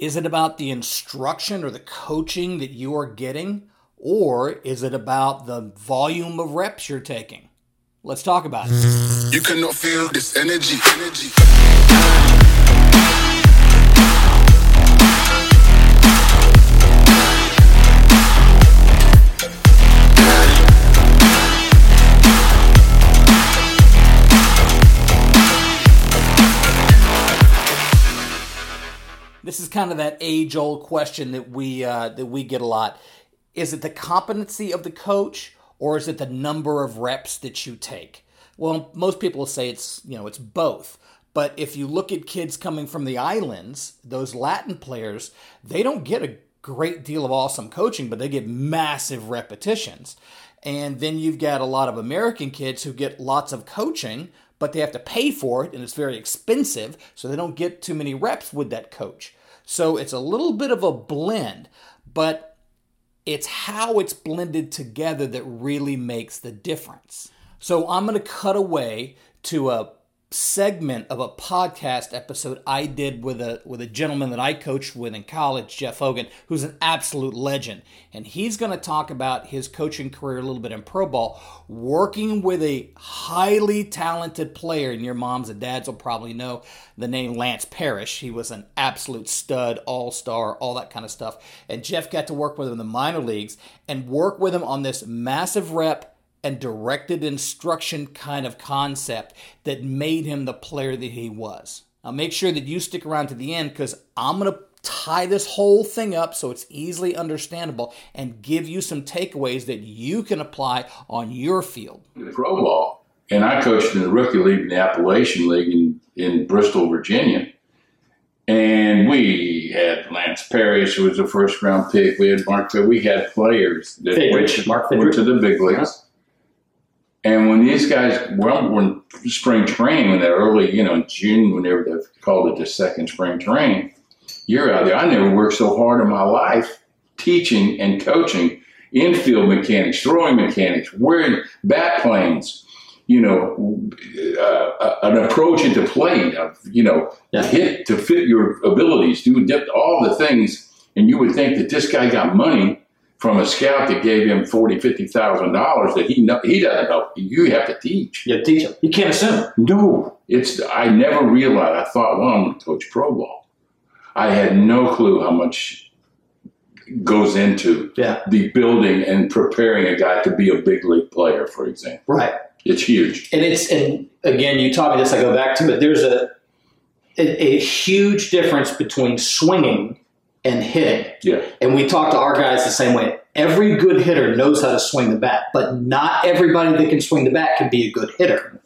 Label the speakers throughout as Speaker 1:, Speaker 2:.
Speaker 1: Is it about the instruction or the coaching that you are getting? Or is it about the volume of reps you're taking? Let's talk about it.
Speaker 2: You cannot feel this energy, energy.
Speaker 1: This is kind of that age-old question that we uh, that we get a lot. Is it the competency of the coach, or is it the number of reps that you take? Well, most people will say it's you know it's both. But if you look at kids coming from the islands, those Latin players, they don't get a great deal of awesome coaching, but they get massive repetitions. And then you've got a lot of American kids who get lots of coaching, but they have to pay for it and it's very expensive, so they don't get too many reps with that coach. So it's a little bit of a blend, but it's how it's blended together that really makes the difference. So I'm going to cut away to a segment of a podcast episode I did with a with a gentleman that I coached with in college, Jeff Hogan, who's an absolute legend. And he's going to talk about his coaching career a little bit in pro ball, working with a highly talented player, and your moms and dads will probably know the name Lance Parrish. He was an absolute stud, all-star, all that kind of stuff. And Jeff got to work with him in the minor leagues and work with him on this massive rep and directed instruction kind of concept that made him the player that he was. Now, make sure that you stick around to the end because I'm going to tie this whole thing up so it's easily understandable and give you some takeaways that you can apply on your field.
Speaker 3: Pro ball, and I coached in the rookie league in the Appalachian League in, in Bristol, Virginia. And we had Lance Parrish, who was a first round pick. We had Mark, we had players that
Speaker 4: Fidrych,
Speaker 3: went,
Speaker 4: Mark
Speaker 3: went to the big leagues. Uh-huh. And when these guys, well, when spring training, when they're early, you know, in June, whenever they called it the second spring training, you're out there. I never worked so hard in my life teaching and coaching infield mechanics, throwing mechanics, wearing bat planes, you know, uh, an approach into play, of, you know,
Speaker 4: Yeah.
Speaker 3: hit to fit your abilities, do all the things. And you would think that this guy got money from a scout that gave him forty, fifty thousand dollars that he know, he doesn't know. You have to teach.
Speaker 4: You have to teach him. You can't assume.
Speaker 3: No, it's I never realized. I thought, well, I'm going to coach pro ball. I had no clue how much goes into
Speaker 4: Yeah.
Speaker 3: the building and preparing a guy to be a big league player, for example.
Speaker 4: Right.
Speaker 3: It's huge.
Speaker 4: And it's and again, you taught me this. I go back to it. There's a a, a huge difference between swinging and hitting.
Speaker 3: Yeah.
Speaker 4: And we talk to our guys the same way. Every good hitter knows how to swing the bat, but not everybody that can swing the bat can be a good hitter.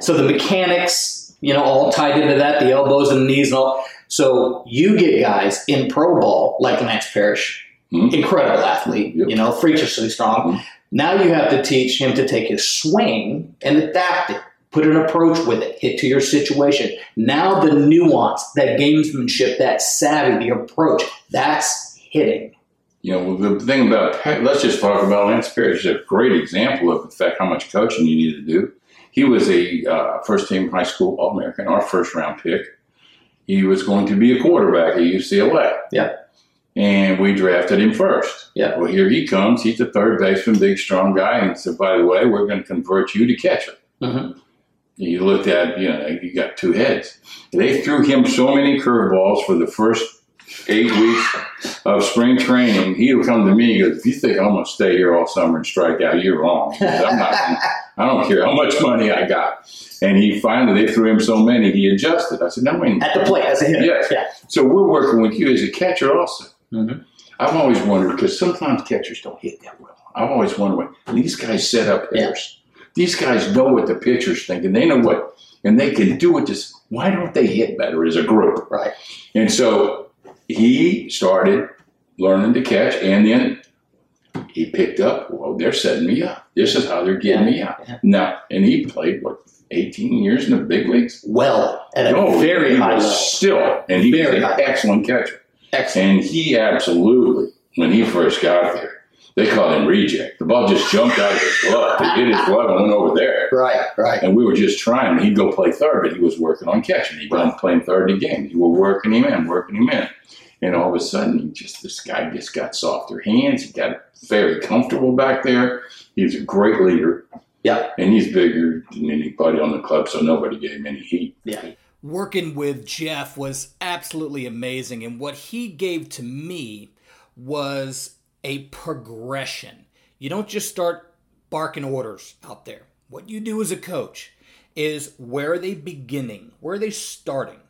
Speaker 4: So the mechanics, you know, all tied into that, the elbows and the knees and all. So you get guys in pro ball like Lance Parrish,
Speaker 3: Mhm.
Speaker 4: incredible athlete,
Speaker 3: Yep.
Speaker 4: you know, freakishly strong.
Speaker 3: Mhm.
Speaker 4: Now you have to teach him to take his swing and adapt it, put an approach with it, hit to your situation. Now the nuance, that gamesmanship, that savvy, the approach, that's hitting.
Speaker 3: You know, the thing about let's just talk about Lance Parrish. Is a great example of in fact how much coaching you need to do. He was a uh, first team high school All American, our first round pick. He was going to be a quarterback at UCLA.
Speaker 4: Yeah.
Speaker 3: And we drafted him first.
Speaker 4: Yeah.
Speaker 3: Well, here he comes. He's a third baseman, big, strong guy. And said, by the way, we're going to convert you to catcher.
Speaker 4: Mhm.
Speaker 3: You looked at, you know, you got two heads. They threw him so many curveballs for the first eight weeks of spring training. He would come to me and goes, if you think I'm going to stay here all summer and strike out, you're wrong. I'm not, I don't care how much money I got. And he finally, they threw him so many, he adjusted. I said, no, wait.
Speaker 4: At the plate as a hitter.
Speaker 3: Yes.
Speaker 4: Yeah.
Speaker 3: So we're working with you as a catcher also.
Speaker 4: Mhm.
Speaker 3: I've always wondered because sometimes catchers don't hit that well. I've always wondered when these guys set up
Speaker 4: Yeah.
Speaker 3: These guys know what the pitcher's thinking. They know what, and they can do it. Just why don't they hit better as a group?
Speaker 4: Right.
Speaker 3: And so he started learning to catch, and then he picked up. Well, they're setting me up. This is how they're getting me out.
Speaker 4: Yeah.
Speaker 3: Now, and he played what 18 years in the big leagues.
Speaker 4: Well, at a
Speaker 3: No,
Speaker 4: very high
Speaker 3: was
Speaker 4: level.
Speaker 3: Still, and he
Speaker 4: Very
Speaker 3: was an excellent catcher.
Speaker 4: Excellent.
Speaker 3: And he absolutely, when he first got there, They called him reject. The ball just jumped out of his glove. It hit his glove and went over there.
Speaker 4: Right, right.
Speaker 3: And we were just trying. He'd go play third, but he was working on catching. He'd been playing third again. We were working him in, working him in. And all of a sudden, he just this guy just got softer hands. He got very comfortable back there. He's a great leader.
Speaker 4: Yeah,
Speaker 3: And he's bigger than anybody on the club, so nobody gave him any heat.
Speaker 4: yeah.
Speaker 1: working with Jeff was absolutely amazing. And what he gave to me was a progression. You don't just start barking orders out there. What you do as a coach is where are they beginning? Where are they starting?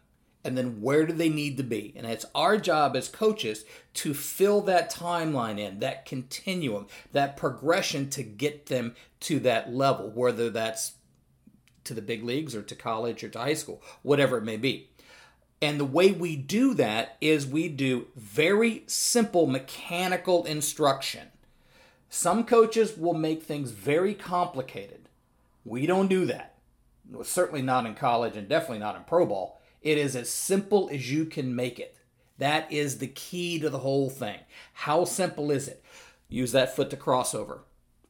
Speaker 1: And then where do they need to be? And it's our job as coaches to fill that timeline in, that continuum, that progression to get them to that level, whether that's to the big leagues or to college or to high school, whatever it may be. And the way we do that is we do very simple mechanical instruction. Some coaches will make things very complicated. We don't do that. Certainly not in college and definitely not in pro ball. It is as simple as you can make it. That is the key to the whole thing. How simple is it? Use that foot to crossover.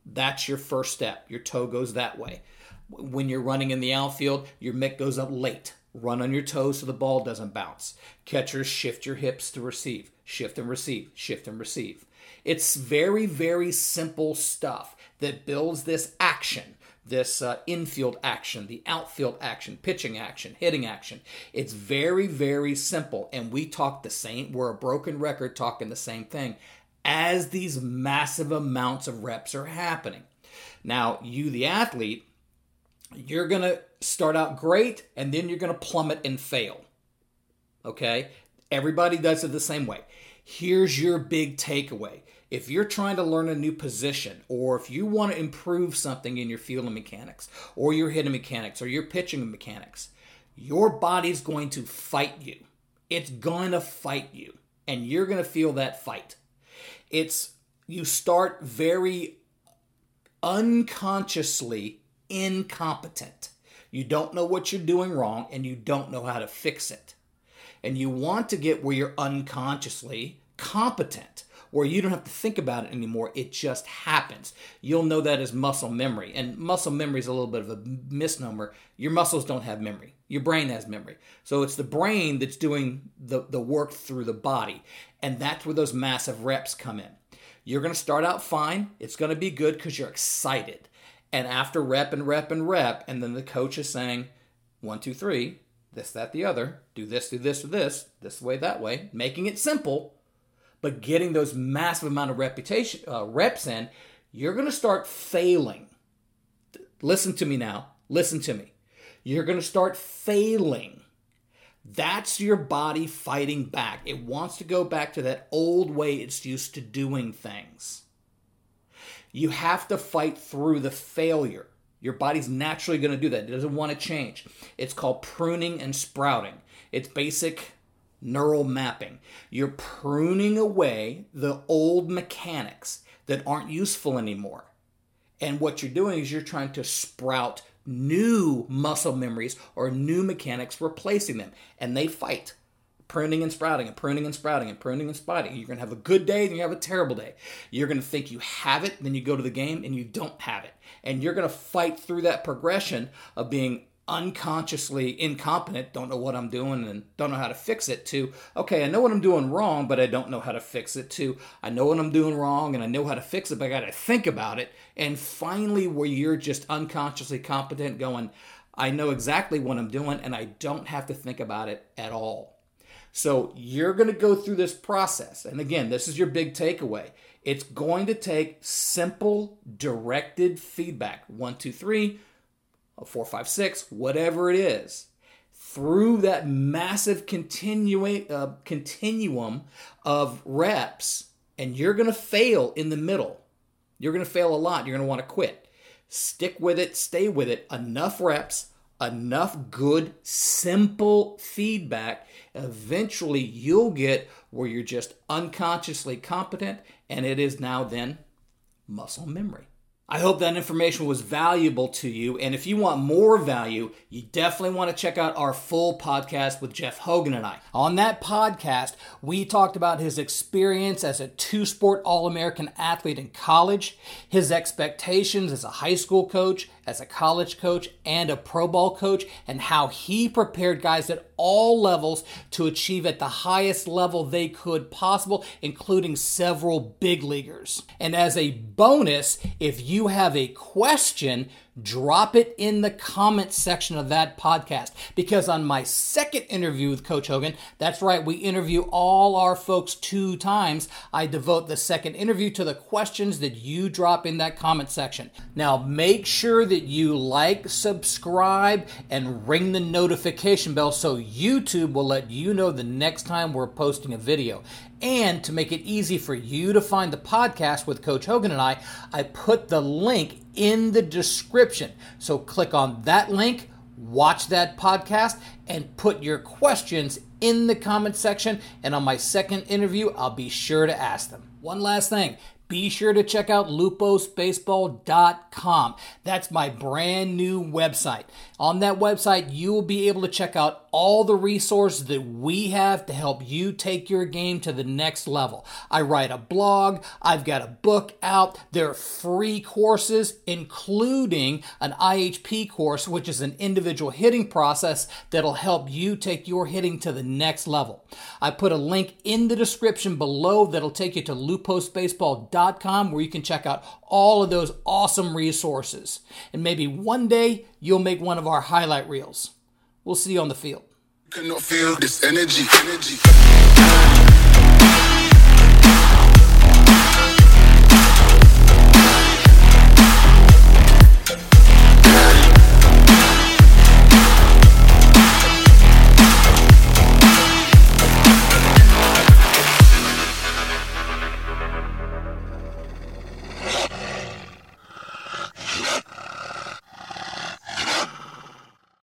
Speaker 1: That's your first step. Your toe goes that way. When you're running in the outfield, your mitt goes up late. Run on your toes so the ball doesn't bounce. Catchers shift your hips to receive. Shift and receive. Shift and receive. It's very, very simple stuff that builds this action, this uh, infield action, the outfield action, pitching action, hitting action. It's very, very simple. And we talk the same, we're a broken record talking the same thing as these massive amounts of reps are happening. Now, you, the athlete, you're going to start out great and then you're going to plummet and fail. Okay? Everybody does it the same way. Here's your big takeaway. If you're trying to learn a new position, or if you want to improve something in your field of mechanics, or your hitting mechanics, or your pitching mechanics, your body's going to fight you. It's going to fight you, and you're going to feel that fight. It's you start very unconsciously incompetent. You don't know what you're doing wrong and you don't know how to fix it. And you want to get where you're unconsciously competent, where you don't have to think about it anymore. It just happens. You'll know that as muscle memory. And muscle memory is a little bit of a misnomer. Your muscles don't have memory, your brain has memory. So it's the brain that's doing the, the work through the body. And that's where those massive reps come in. You're going to start out fine. It's going to be good because you're excited. And after rep and rep and rep, and then the coach is saying, one, two, three, this, that, the other, do this, do this, do this, this way, that way, making it simple, but getting those massive amount of reputation uh, reps in, you're going to start failing. Listen to me now. Listen to me. You're going to start failing. That's your body fighting back. It wants to go back to that old way it's used to doing things. You have to fight through the failure. Your body's naturally going to do that. It doesn't want to change. It's called pruning and sprouting. It's basic neural mapping. You're pruning away the old mechanics that aren't useful anymore. And what you're doing is you're trying to sprout new muscle memories or new mechanics replacing them. And they fight. Pruning and sprouting and pruning and sprouting and pruning and sprouting. You're going to have a good day, then you have a terrible day. You're going to think you have it, then you go to the game and you don't have it. And you're going to fight through that progression of being unconsciously incompetent, don't know what I'm doing and don't know how to fix it, to, okay, I know what I'm doing wrong, but I don't know how to fix it, to, I know what I'm doing wrong and I know how to fix it, but I got to think about it. And finally, where you're just unconsciously competent, going, I know exactly what I'm doing and I don't have to think about it at all. So you're going to go through this process. And again, this is your big takeaway. It's going to take simple, directed feedback. One, two, three, four, five, six, whatever it is, through that massive uh, continuum of reps, and you're going to fail in the middle. You're going to fail a lot. You're going to want to quit. Stick with it, stay with it. Enough reps, enough good, simple feedback. Eventually, you'll get where you're just unconsciously competent, and it is now then muscle memory. I hope that information was valuable to you. And if you want more value, you definitely want to check out our full podcast with Jeff Hogan and I. On that podcast, We talked about his experience as a two sport All American athlete in college, his expectations as a high school coach, as a college coach, and a pro ball coach, and how he prepared guys at all levels to achieve at the highest level they could possible, including several big leaguers. And as a bonus, if you have a question, drop it in the comments section of that podcast because on my second interview with Coach Hogan, that's right, we interview all our folks two times. I devote the second interview to the questions that you drop in that comment section. Now, make sure that you like, subscribe, and ring the notification bell so YouTube will let you know the next time we're posting a video. And to make it easy for you to find the podcast with Coach Hogan and I, I put the link in the description. So click on that link, watch that podcast, and put your questions in the comment section. And on my second interview, I'll be sure to ask them. One last thing be sure to check out luposbaseball.com. That's my brand new website. On that website, you will be able to check out all the resources that we have to help you take your game to the next level. I write a blog, I've got a book out, there are free courses, including an IHP course, which is an individual hitting process that'll help you take your hitting to the next level. I put a link in the description below that'll take you to luposbaseball.com where you can check out all of those awesome resources. And maybe one day you'll make one of our highlight reels. We'll see you on the field.